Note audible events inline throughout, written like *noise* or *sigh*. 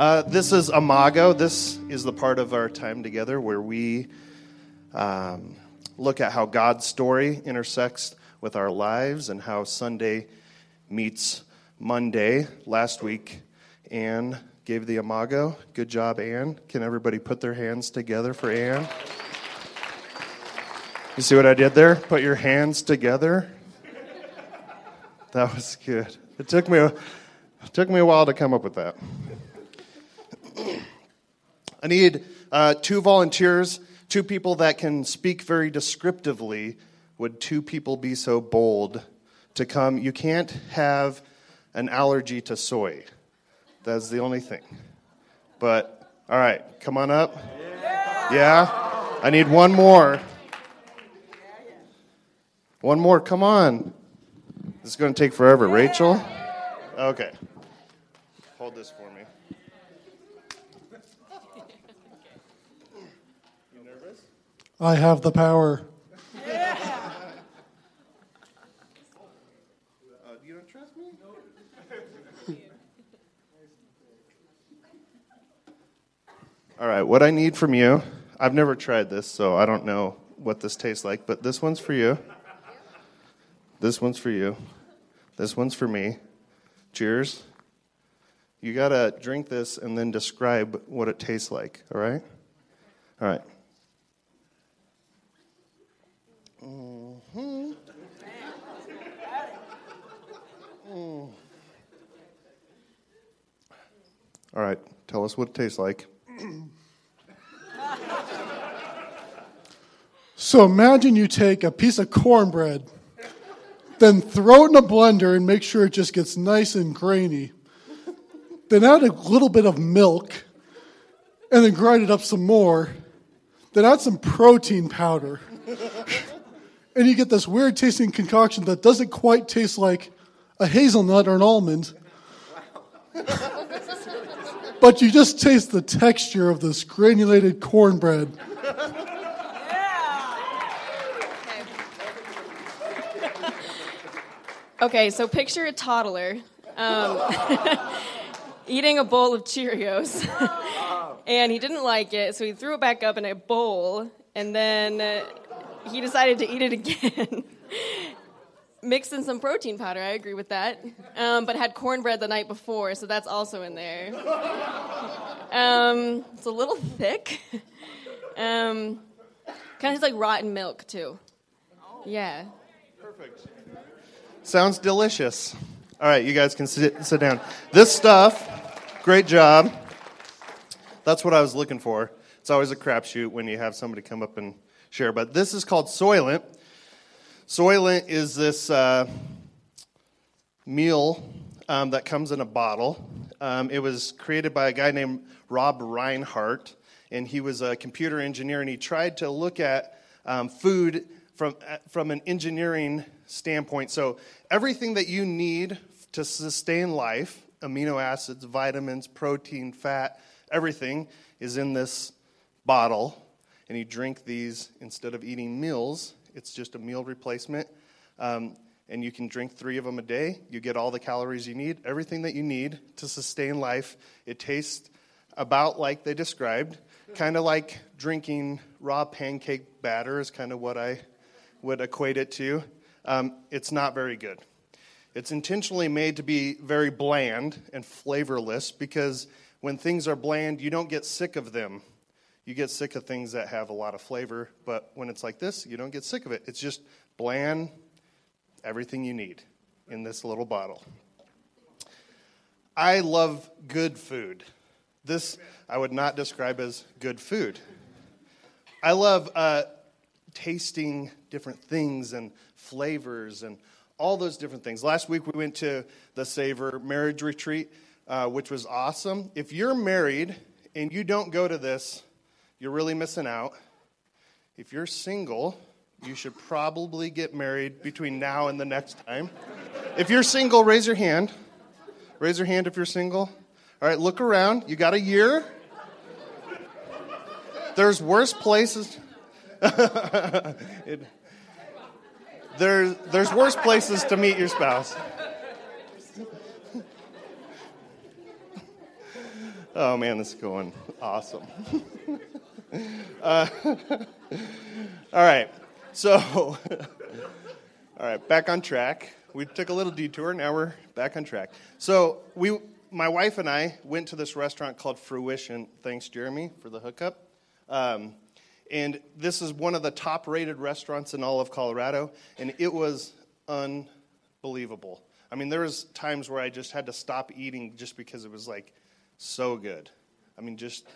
Uh, this is Imago. This is the part of our time together where we um, look at how God's story intersects with our lives and how Sunday meets Monday. Last week, Anne gave the Imago. Good job, Anne. Can everybody put their hands together for Anne? You see what I did there? Put your hands together. That was good. It took me a, it took me a while to come up with that. I need uh, two volunteers, two people that can speak very descriptively. Would two people be so bold to come? You can't have an allergy to soy. That's the only thing. But, all right, come on up. Yeah? I need one more. One more, come on. This is going to take forever. Rachel? Okay. Hold this for me. You nervous? I have the power. Uh, you don't trust me? All right, what I need from you, I've never tried this, so I don't know what this tastes like, but this one's for you. This one's for you. This one's for me. Cheers. You got to drink this and then describe what it tastes like, all right? All right. Mm-hmm. Mm. All right, tell us what it tastes like. So imagine you take a piece of cornbread, then throw it in a blender and make sure it just gets nice and grainy. Then add a little bit of milk, and then grind it up some more. Then add some protein powder. And you get this weird tasting concoction that doesn't quite taste like a hazelnut or an almond. *laughs* but you just taste the texture of this granulated cornbread. Okay, Okay, so picture a toddler um, *laughs* eating a bowl of Cheerios, *laughs* and he didn't like it, so he threw it back up in a bowl, and then uh, he decided to eat it again. *laughs* Mixed in some protein powder, I agree with that, um, but had cornbread the night before, so that's also in there. *laughs* Um, it's a little thick. *laughs* Um, kind of tastes like rotten milk, too. Yeah. Perfect. Sounds delicious. All right, you guys can sit, sit down. This stuff, great job. That's what I was looking for. It's always a crapshoot when you have somebody come up and share. But this is called Soylent. Soylent is this uh, meal um, that comes in a bottle. Um, it was created by a guy named Rob Rhinehart, and he was a computer engineer, and he tried to look at um, food from, uh, from an engineering standpoint. So, everything that you need to sustain life amino acids, vitamins, protein, fat, everything is in this bottle. And you drink these instead of eating meals, it's just a meal replacement. Um, and you can drink three of them a day. You get all the calories you need, everything that you need to sustain life. It tastes about like they described, kind of like drinking raw pancake batter, is kind of what I would equate it to. Um, it's not very good. It's intentionally made to be very bland and flavorless because when things are bland, you don't get sick of them. You get sick of things that have a lot of flavor, but when it's like this, you don't get sick of it. It's just bland, everything you need in this little bottle. I love good food. This I would not describe as good food. I love uh, tasting different things and flavors and all those different things. Last week we went to the Savor Marriage Retreat, uh, which was awesome. If you're married and you don't go to this, you're really missing out. If you're single, you should probably get married between now and the next time. If you're single, raise your hand. Raise your hand if you're single. All right, look around. You got a year. There's worse places. *laughs* it, there, there's worse places to meet your spouse. Oh man, this is going awesome. *laughs* uh, *laughs* all right, so, *laughs* all right, back on track. We took a little detour. Now we're back on track. So we, my wife and I, went to this restaurant called Fruition. Thanks, Jeremy, for the hookup. Um, and this is one of the top-rated restaurants in all of Colorado, and it was unbelievable. I mean, there was times where I just had to stop eating just because it was like so good. I mean, just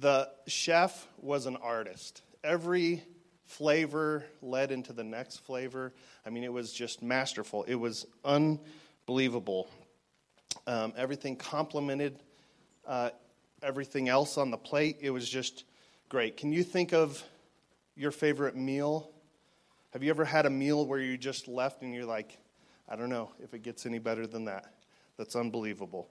the chef was an artist. Every flavor led into the next flavor. I mean, it was just masterful. It was unbelievable. Um, everything complemented uh, everything else on the plate. It was just great. Can you think of your favorite meal? Have you ever had a meal where you just left and you're like, I don't know if it gets any better than that? That's unbelievable.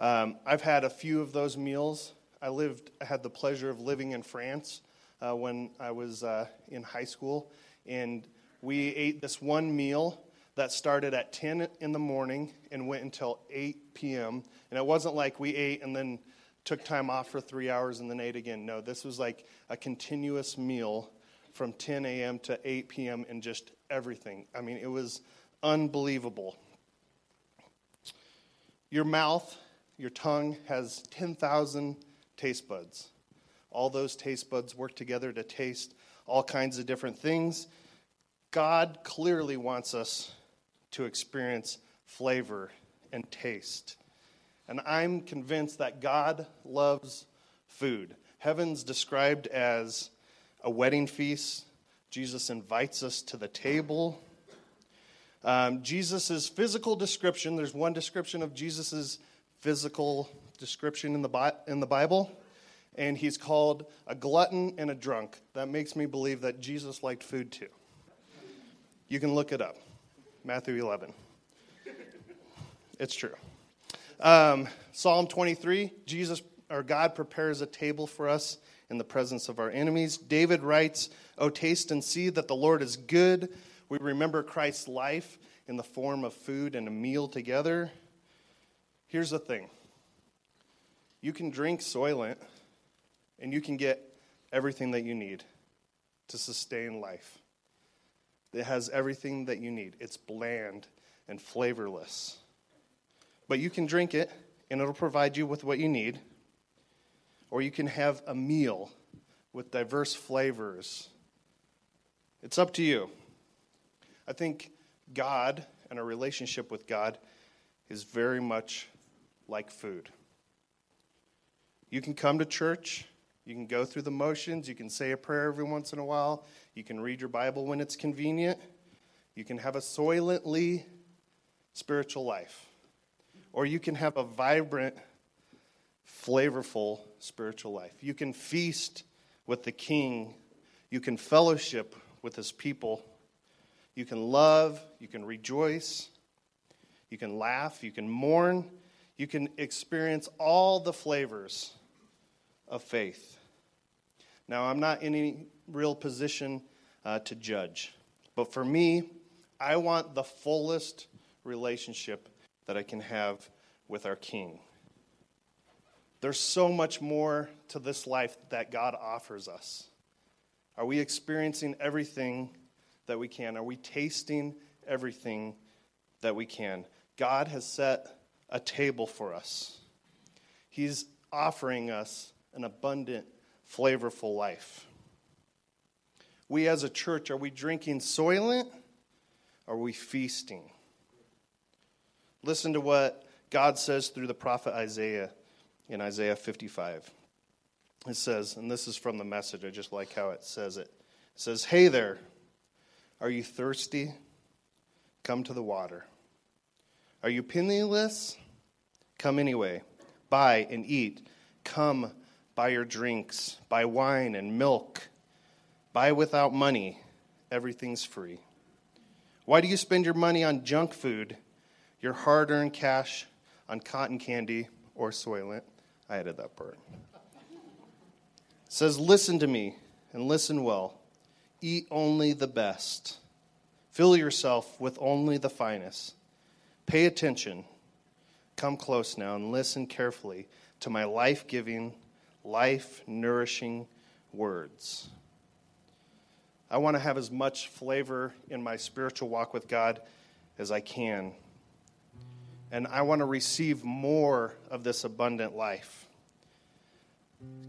Um, I've had a few of those meals. I lived, I had the pleasure of living in France uh, when I was uh, in high school, and we ate this one meal that started at 10 in the morning and went until 8 p.m. And it wasn't like we ate and then took time off for three hours and then ate again. No, this was like a continuous meal from 10 a.m. to 8 p.m. and just everything. I mean, it was unbelievable. Your mouth, your tongue has 10,000 taste buds. All those taste buds work together to taste all kinds of different things. God clearly wants us to experience flavor and taste. And I'm convinced that God loves food. Heaven's described as a wedding feast. Jesus invites us to the table. Um, Jesus' physical description, there's one description of Jesus' physical description in the, in the Bible and he's called a glutton and a drunk. That makes me believe that Jesus liked food too. You can look it up Matthew 11. It's true. Um, Psalm 23 Jesus or God prepares a table for us in the presence of our enemies. David writes, Oh, taste and see that the Lord is good. We remember Christ's life in the form of food and a meal together. Here's the thing you can drink Soylent and you can get everything that you need to sustain life. It has everything that you need. It's bland and flavorless. But you can drink it, and it'll provide you with what you need. Or you can have a meal with diverse flavors. It's up to you. I think God and a relationship with God is very much like food. You can come to church you can go through the motions. You can say a prayer every once in a while. You can read your Bible when it's convenient. You can have a soylently spiritual life. Or you can have a vibrant, flavorful spiritual life. You can feast with the King. You can fellowship with his people. You can love. You can rejoice. You can laugh. You can mourn. You can experience all the flavors of faith. Now, I'm not in any real position uh, to judge, but for me, I want the fullest relationship that I can have with our King. There's so much more to this life that God offers us. Are we experiencing everything that we can? Are we tasting everything that we can? God has set a table for us. He's offering us an abundant flavorful life. We as a church, are we drinking soylent? Are we feasting? Listen to what God says through the prophet Isaiah in Isaiah 55. It says, and this is from the message, I just like how it says it. It says, Hey there, are you thirsty? Come to the water. Are you penniless? Come anyway. Buy and eat. Come Buy your drinks, buy wine and milk, buy without money. Everything's free. Why do you spend your money on junk food, your hard earned cash on cotton candy or Soylent? I added that part. It says, Listen to me and listen well. Eat only the best. Fill yourself with only the finest. Pay attention. come close now and listen carefully to my life giving, life nourishing words. I want to have as much flavor in my spiritual walk with God as I can. And I want to receive more of this abundant life.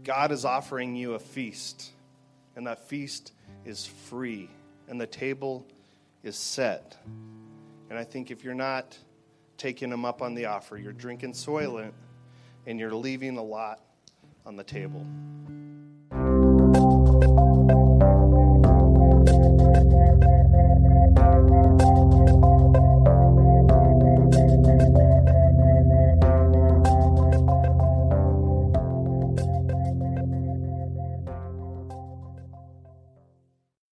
God is offering you a feast, and that feast is free, and the table is set. And I think if you're not taking them up on the offer, you're drinking Soylent, and you're leaving a lot on the table.